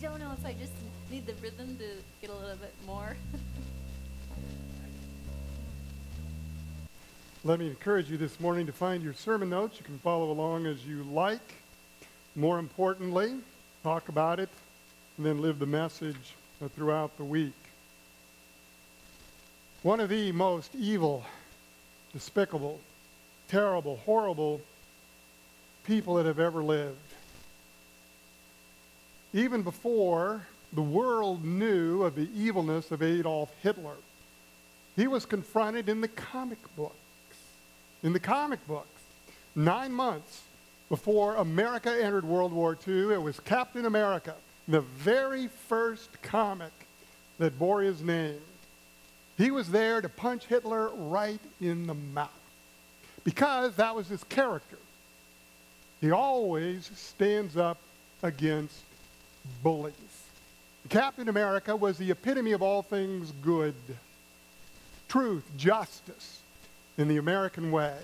don't know if I just need the rhythm to get a little bit more. Let me encourage you this morning to find your sermon notes. You can follow along as you like. More importantly, talk about it and then live the message throughout the week. One of the most evil, despicable, terrible, horrible people that have ever lived. Even before the world knew of the evilness of Adolf Hitler, he was confronted in the comic books. in the comic books. Nine months before America entered World War II, it was Captain America, the very first comic that bore his name. He was there to punch Hitler right in the mouth because that was his character. He always stands up against bullies. Captain America was the epitome of all things good truth, justice, in the American way.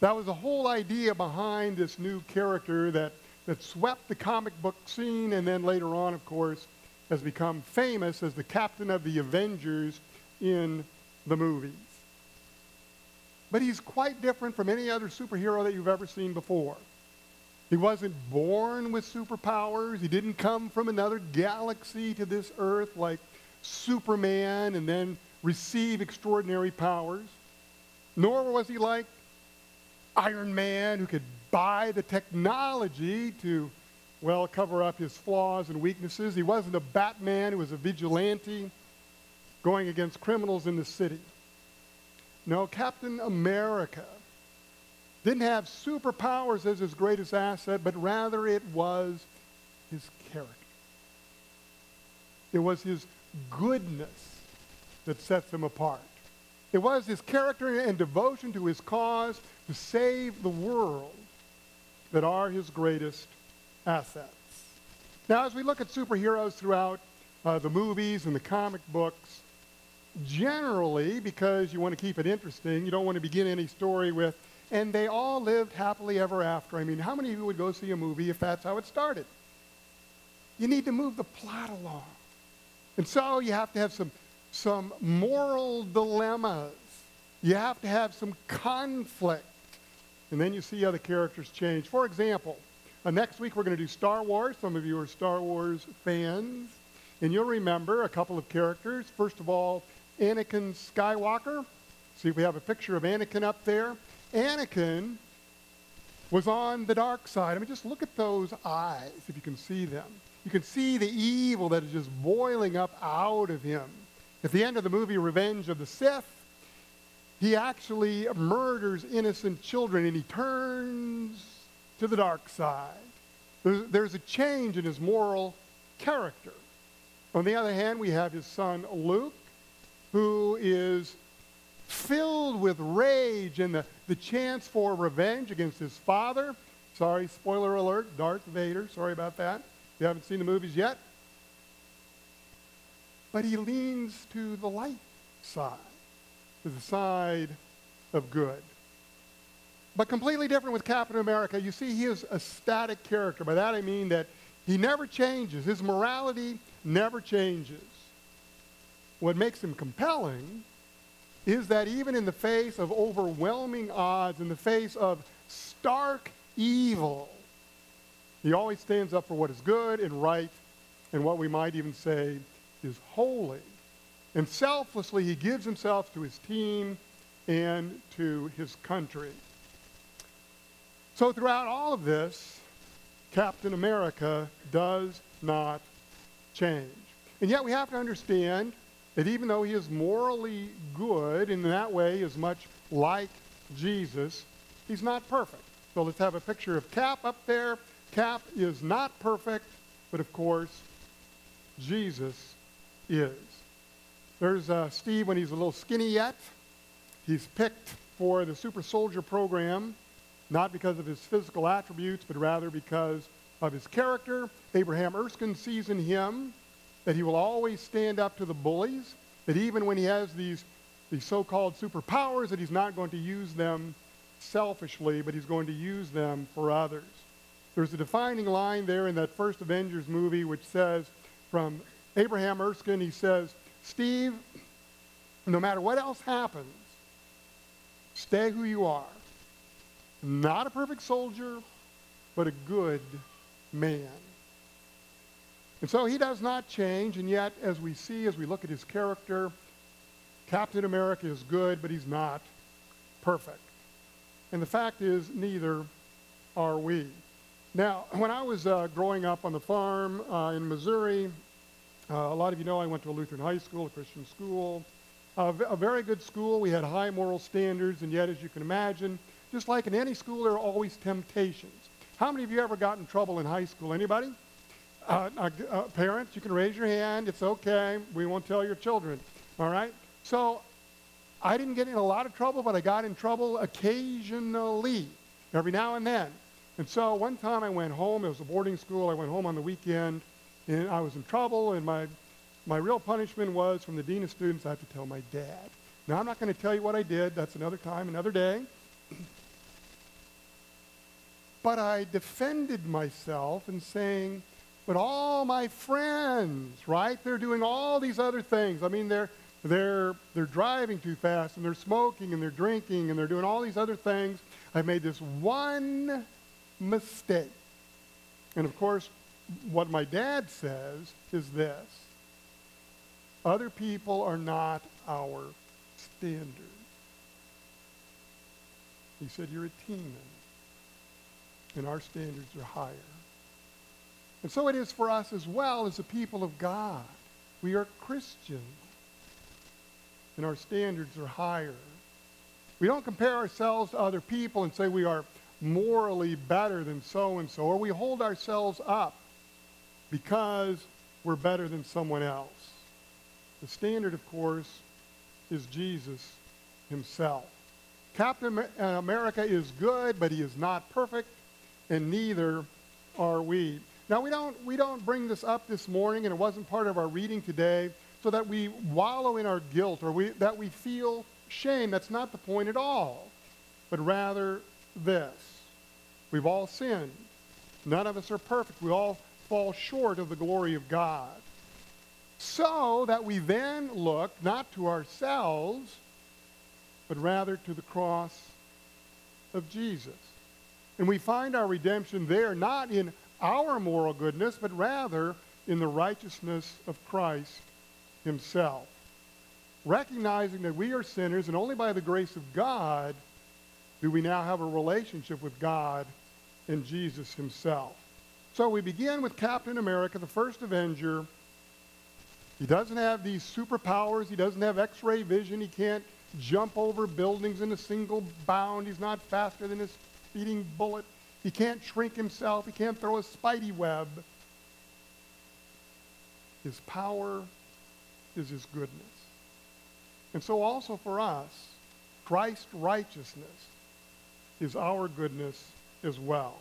That was the whole idea behind this new character that, that swept the comic book scene and then later on, of course, has become famous as the captain of the Avengers in the movies. But he's quite different from any other superhero that you've ever seen before. He wasn't born with superpowers. He didn't come from another galaxy to this earth like Superman and then receive extraordinary powers. Nor was he like Iron Man who could buy the technology to, well, cover up his flaws and weaknesses. He wasn't a Batman who was a vigilante going against criminals in the city. No, Captain America didn't have superpowers as his greatest asset, but rather it was his character. It was his goodness that sets him apart. It was his character and devotion to his cause to save the world that are his greatest assets. Now, as we look at superheroes throughout uh, the movies and the comic books, generally, because you want to keep it interesting, you don't want to begin any story with, and they all lived happily ever after. I mean, how many of you would go see a movie if that's how it started? You need to move the plot along. And so you have to have some some moral dilemmas. You have to have some conflict. And then you see how the characters change. For example, uh, next week we're going to do Star Wars. Some of you are Star Wars fans. And you'll remember a couple of characters. First of all, Anakin Skywalker. See if we have a picture of Anakin up there. Anakin was on the dark side. I mean, just look at those eyes, if you can see them. You can see the evil that is just boiling up out of him. At the end of the movie Revenge of the Sith, he actually murders innocent children and he turns to the dark side. There's, there's, a change in his moral character. On the other hand, we have his son Luke, who is filled with rage and the, the chance for revenge against his father. Sorry, spoiler alert, Darth Vader. Sorry about that. You haven't seen the movies yet, but he leans to the light side, to the side of good. But completely different with Captain America. You see, he is a static character. By that I mean that he never changes. His morality never changes. What makes him compelling is that even in the face of overwhelming odds, in the face of stark evil, he always stands up for what is good and right and what we might even say is holy. And selflessly, he gives himself to his team and to his country. So, throughout all of this, Captain America does not change. And yet, we have to understand that even though he is morally good, in that way is much like Jesus, he's not perfect. So, let's have a picture of Cap up there. Cap is not perfect, but of course, Jesus is. There's uh, Steve when he's a little skinny yet. He's picked for the super soldier program, not because of his physical attributes, but rather because of his character. Abraham Erskine sees in him that he will always stand up to the bullies, that even when he has these, these so-called superpowers, that he's not going to use them selfishly, but he's going to use them for others. There's a defining line there in that first Avengers movie which says, from Abraham Erskine. He says, Steve, no matter what else happens, stay who you are. Not a perfect soldier, but a good man. And so he does not change, and yet, as we see, as we look at his character, Captain America is good, but he's not perfect. And the fact is, neither are we. Now, when I was uh, growing up on the farm uh, in Missouri, uh, a lot of you know I went to a Lutheran high school, a Christian school, a very good school. We had high moral standards, and yet, as you can imagine, just like in any school, there are always temptations. How many of you ever got in trouble in high school? Anybody? Uh, uh, uh, parents, you can raise your hand. It's okay. We won't tell your children. All right? So I didn't get in a lot of trouble, but I got in trouble occasionally, every now and then. And so one time I went home. It was a boarding school. I went home on the weekend, and I was in trouble. And my, my real punishment was from the dean of students, I had to tell my dad. Now, I'm not going to tell you what I did. That's another time, another day. but I defended myself in saying, but all my friends, right? They're doing all these other things. I mean, they're, they're, they're driving too fast, and they're smoking, and they're drinking, and they're doing all these other things. I made this one mistake. And of course, what my dad says is this other people are not our standard. He said, You're a team, and our standards are higher. And so it is for us as well as the people of God. We are Christians, and our standards are higher. We don't compare ourselves to other people and say we are morally better than so and so, or we hold ourselves up because we're better than someone else. The standard, of course, is Jesus himself. Captain uh, America is good, but he is not perfect, and neither are we. Now, we don't, we don't bring this up this morning, and it wasn't part of our reading today, so that we wallow in our guilt or we, that we feel shame. That's not the point at all. But rather, this we've all sinned. None of us are perfect. We all fall short of the glory of God. So that we then look not to ourselves, but rather to the cross of Jesus. And we find our redemption there not in our moral goodness, but rather in the righteousness of Christ himself. Recognizing that we are sinners and only by the grace of God do we now have a relationship with God and Jesus himself. So we begin with Captain America, the first Avenger. He doesn't have these superpowers. He doesn't have x-ray vision. He can't jump over buildings in a single bound. He's not faster than a speeding bullet. He can't shrink himself. He can't throw a spidey web. His power is his goodness. And so also for us, Christ's righteousness is our goodness as well.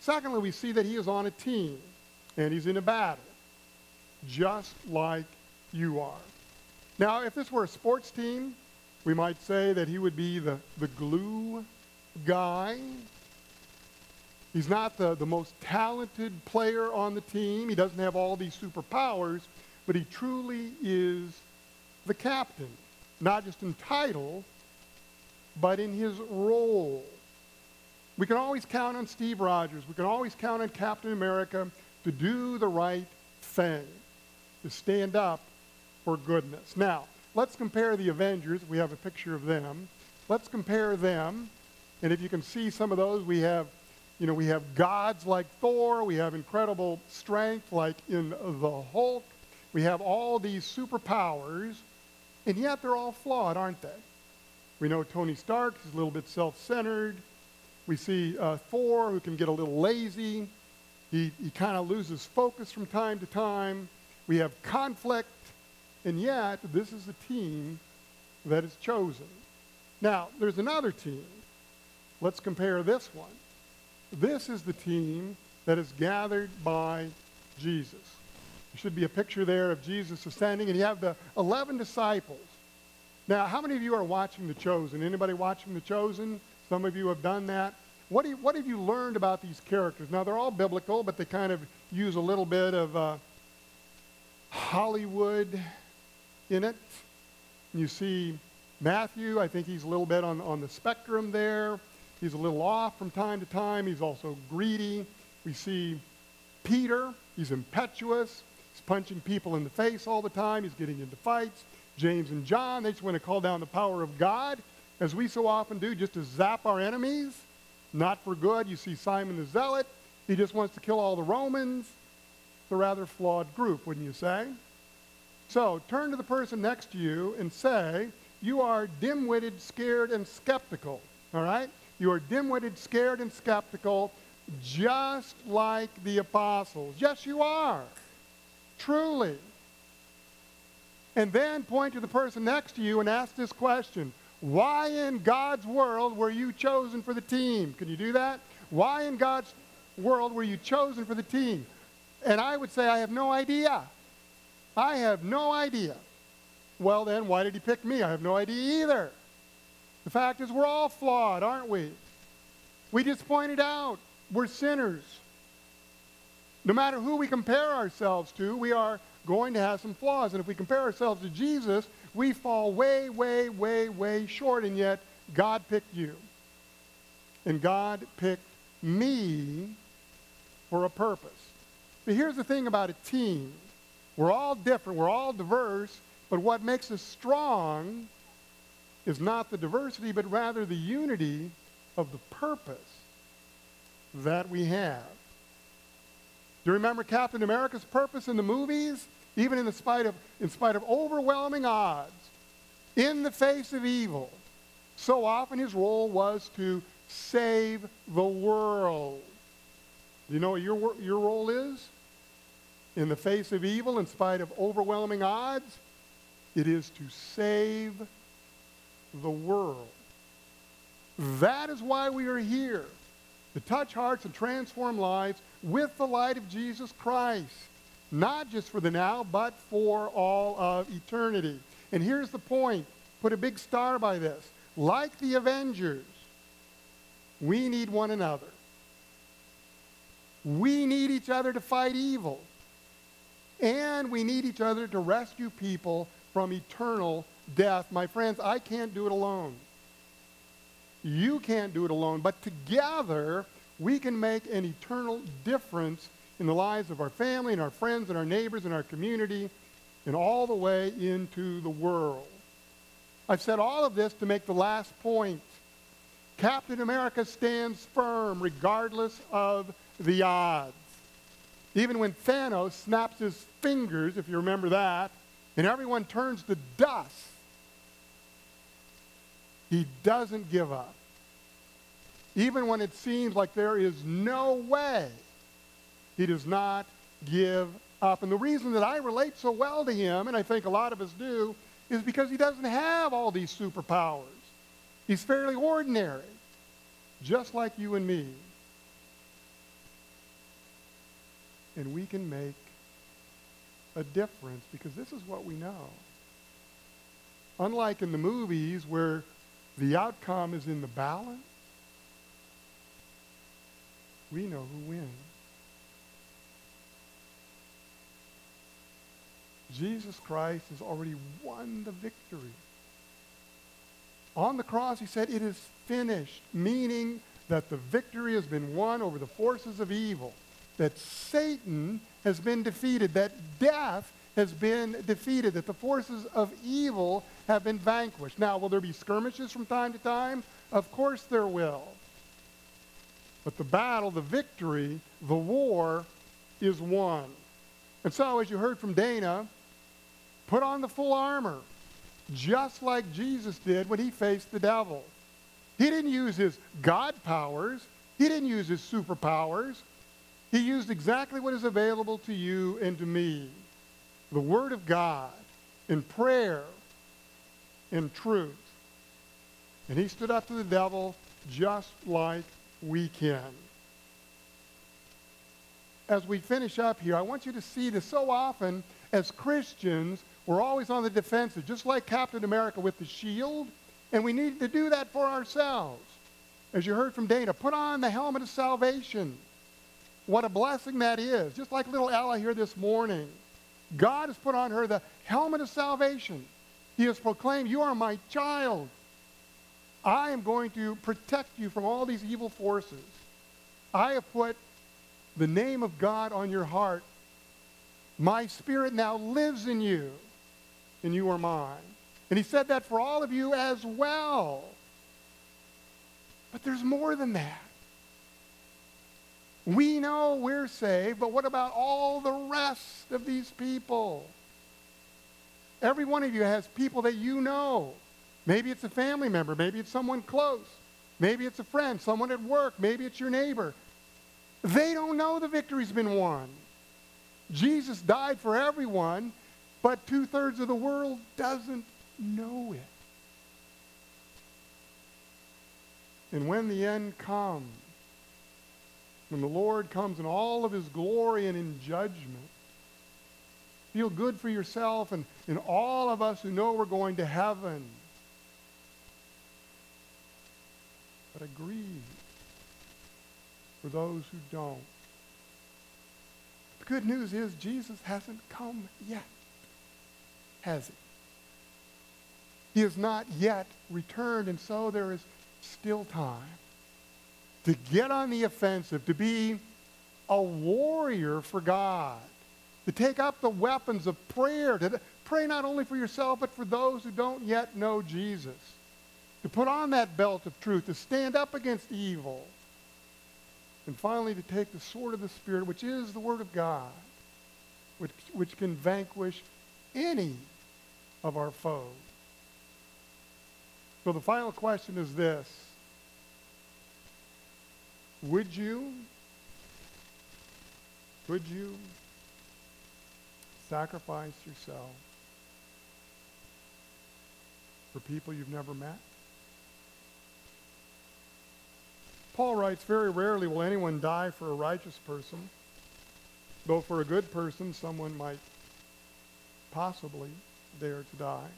Secondly, we see that he is on a team and he's in a battle, just like you are. Now, if this were a sports team, we might say that he would be the, the glue guy. He's not the, the most talented player on the team. He doesn't have all these superpowers, but he truly is the captain, not just in title, but in his role. We can always count on Steve Rogers. We can always count on Captain America to do the right thing, to stand up for goodness. Now, let's compare the Avengers. We have a picture of them. Let's compare them. And if you can see some of those, we have, you know, we have gods like Thor. We have incredible strength like in the Hulk. We have all these superpowers, and yet they're all flawed, aren't they? We know Tony Stark is a little bit self-centered. We see uh, Thor, who can get a little lazy. He, he kind of loses focus from time to time. We have conflict, and yet this is the team that is chosen. Now, there's another team. Let's compare this one. This is the team that is gathered by Jesus. There should be a picture there of Jesus ascending, and you have the 11 disciples. Now, how many of you are watching The Chosen? Anybody watching The Chosen? Some of you have done that. What, you, what have you learned about these characters? Now, they're all biblical, but they kind of use a little bit of, uh, Hollywood in it. You see Matthew, I think he's a little bit on, on the spectrum there. He's a little off from time to time. He's also greedy. We see Peter, he's impetuous. He's punching people in the face all the time. He's getting into fights. James and John, they just want to call down the power of God, as we so often do, just to zap our enemies. Not for good. You see Simon the Zealot. He just wants to kill all the Romans. It's a rather flawed group, wouldn't you say? So turn to the person next to you and say, You are dim witted, scared, and skeptical. All right? You are dim witted, scared, and skeptical, just like the apostles. Yes, you are. Truly. And then point to the person next to you and ask this question Why in God's world were you chosen for the team? Can you do that? Why in God's world were you chosen for the team? And I would say, I have no idea. I have no idea. Well, then, why did he pick me? I have no idea either. The fact is, we're all flawed, aren't we? We just pointed out we're sinners. No matter who we compare ourselves to, we are going to have some flaws. And if we compare ourselves to Jesus, we fall way, way, way, way short. And yet, God picked you. And God picked me for a purpose. But here's the thing about a team we're all different, we're all diverse, but what makes us strong is not the diversity, but rather the unity of the purpose that we have. Do you remember Captain America's purpose in the movies? Even in, spite of, in spite of overwhelming odds, in the face of evil, so often his role was to save the world. Do you know what your, your role is? in the face of evil, in spite of overwhelming odds, it is to save the world. That is why we are here, to touch hearts and transform lives with the light of Jesus Christ, not just for the now, but for all of eternity. And here's the point put a big star by this. Like the Avengers, we need one another. We need each other to fight evil. And we need each other to rescue people from eternal death. My friends, I can't do it alone. You can't do it alone, but together we can make an eternal difference in the lives of our family and our friends and our neighbors and our community and all the way into the world. I've said all of this to make the last point. Captain America stands firm regardless of the odds. Even when Thanos snaps his fingers, if you remember that, and everyone turns to dust, he doesn't give up. Even when it seems like there is no way, he does not give up. And the reason that I relate so well to him, and I think a lot of us do, is because he doesn't have all these superpowers. He's fairly ordinary, just like you and me. And we can make a difference because this is what we know. Unlike in the movies where the outcome is in the balance, we know who wins. Jesus Christ has already won the victory. On the cross, he said, It is finished, meaning that the victory has been won over the forces of evil that Satan has been defeated, that death has been defeated, that the forces of evil have been vanquished. Now, will there be skirmishes from time to time? Of course there will. But the battle, the victory, the war is won. And so, as you heard from Dana, put on the full armor, just like Jesus did when he faced the devil. He didn't use his God powers, he didn't use his superpowers. He used exactly what is available to you and to me the Word of God in prayer in truth. And he stood up to the devil just like we can. As we finish up here, I want you to see that so often as Christians, we're always on the defensive, just like Captain America with the shield, and we need to do that for ourselves. As you heard from Dana, put on the helmet of salvation. What a blessing that is. Just like little Ella here this morning. God has put on her the helmet of salvation. He has proclaimed, You are my child. I am going to protect you from all these evil forces. I have put the name of God on your heart. My spirit now lives in you, and you are mine. And he said that for all of you as well. But there's more than that. We know we're saved, but what about all the rest of these people? Every one of you has people that you know. Maybe it's a family member, maybe it's someone close, maybe it's a friend, someone at work, maybe it's your neighbor. They don't know the victory's been won. Jesus died for everyone, but two thirds of the world doesn't know it. And when the end comes, when the Lord comes in all of his glory and in judgment, feel good for yourself and, and all of us who know we're going to heaven. But agree for those who don't. The good news is Jesus hasn't come yet, has he? He has not yet returned, and so there is still time to get on the offensive, to be a warrior for God, to take up the weapons of prayer, to pray not only for yourself, but for those who don't yet know Jesus, to put on that belt of truth, to stand up against evil, and finally to take the sword of the Spirit, which is the Word of God, which, which can vanquish any of our foes. So the final question is this would you, would you sacrifice yourself for people you've never met? Paul writes, very rarely will anyone die for a righteous person, though for a good person someone might possibly dare to die.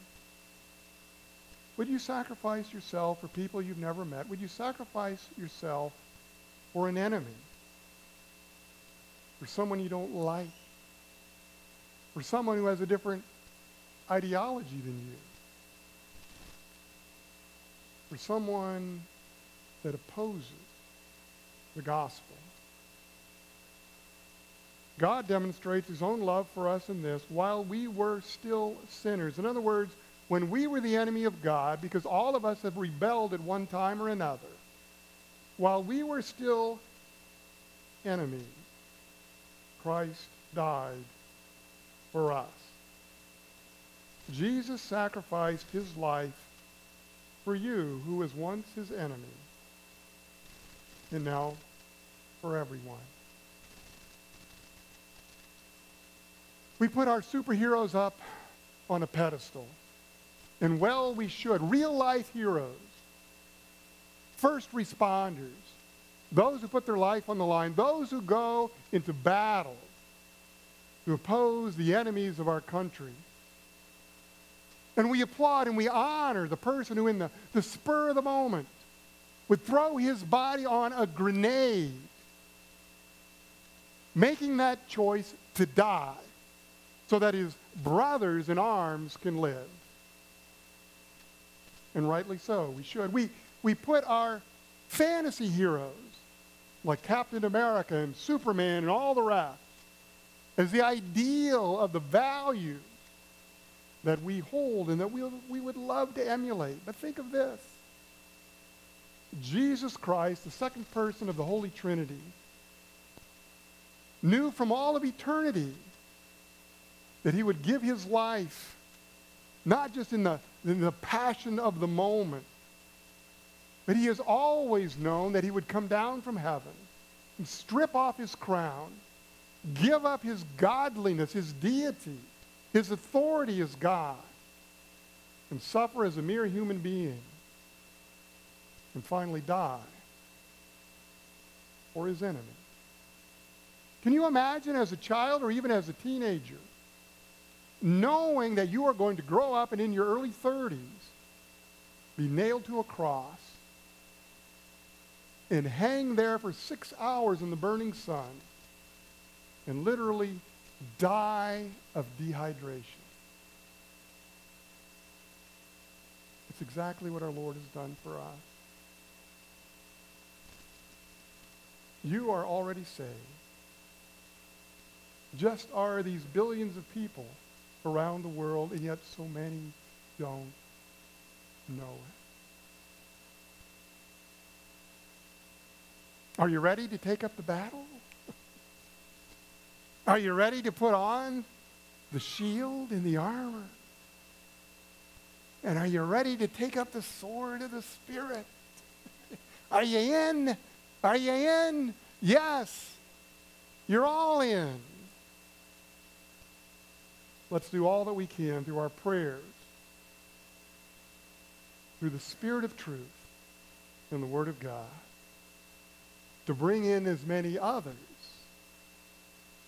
Would you sacrifice yourself for people you've never met? Would you sacrifice yourself or an enemy, or someone you don't like, or someone who has a different ideology than you, or someone that opposes the gospel. God demonstrates his own love for us in this while we were still sinners. In other words, when we were the enemy of God, because all of us have rebelled at one time or another, while we were still enemies, Christ died for us. Jesus sacrificed his life for you, who was once his enemy, and now for everyone. We put our superheroes up on a pedestal. And well, we should. Real life heroes first responders, those who put their life on the line, those who go into battle to oppose the enemies of our country. And we applaud and we honor the person who, in the, the spur of the moment, would throw his body on a grenade, making that choice to die so that his brothers in arms can live. And rightly so, we should. We, we put our fantasy heroes like Captain America and Superman and all the rest as the ideal of the value that we hold and that we, we would love to emulate. But think of this. Jesus Christ, the second person of the Holy Trinity, knew from all of eternity that he would give his life not just in the, in the passion of the moment, but he has always known that he would come down from heaven and strip off his crown, give up his godliness, his deity, his authority as God, and suffer as a mere human being, and finally die for his enemy. Can you imagine as a child or even as a teenager, knowing that you are going to grow up and in your early 30s be nailed to a cross and hang there for six hours in the burning sun and literally die of dehydration. It's exactly what our Lord has done for us. You are already saved. Just are these billions of people around the world, and yet so many don't know it. Are you ready to take up the battle? Are you ready to put on the shield and the armor? And are you ready to take up the sword of the Spirit? Are you in? Are you in? Yes. You're all in. Let's do all that we can through our prayers, through the Spirit of truth and the Word of God, to bring in as many others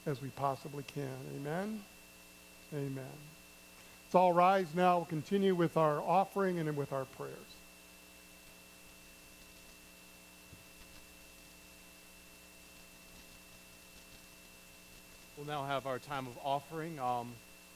as we possibly can. Amen? Amen. Let's all rise now. We'll continue with our offering and with our prayers. We'll now have our time of offering. Um,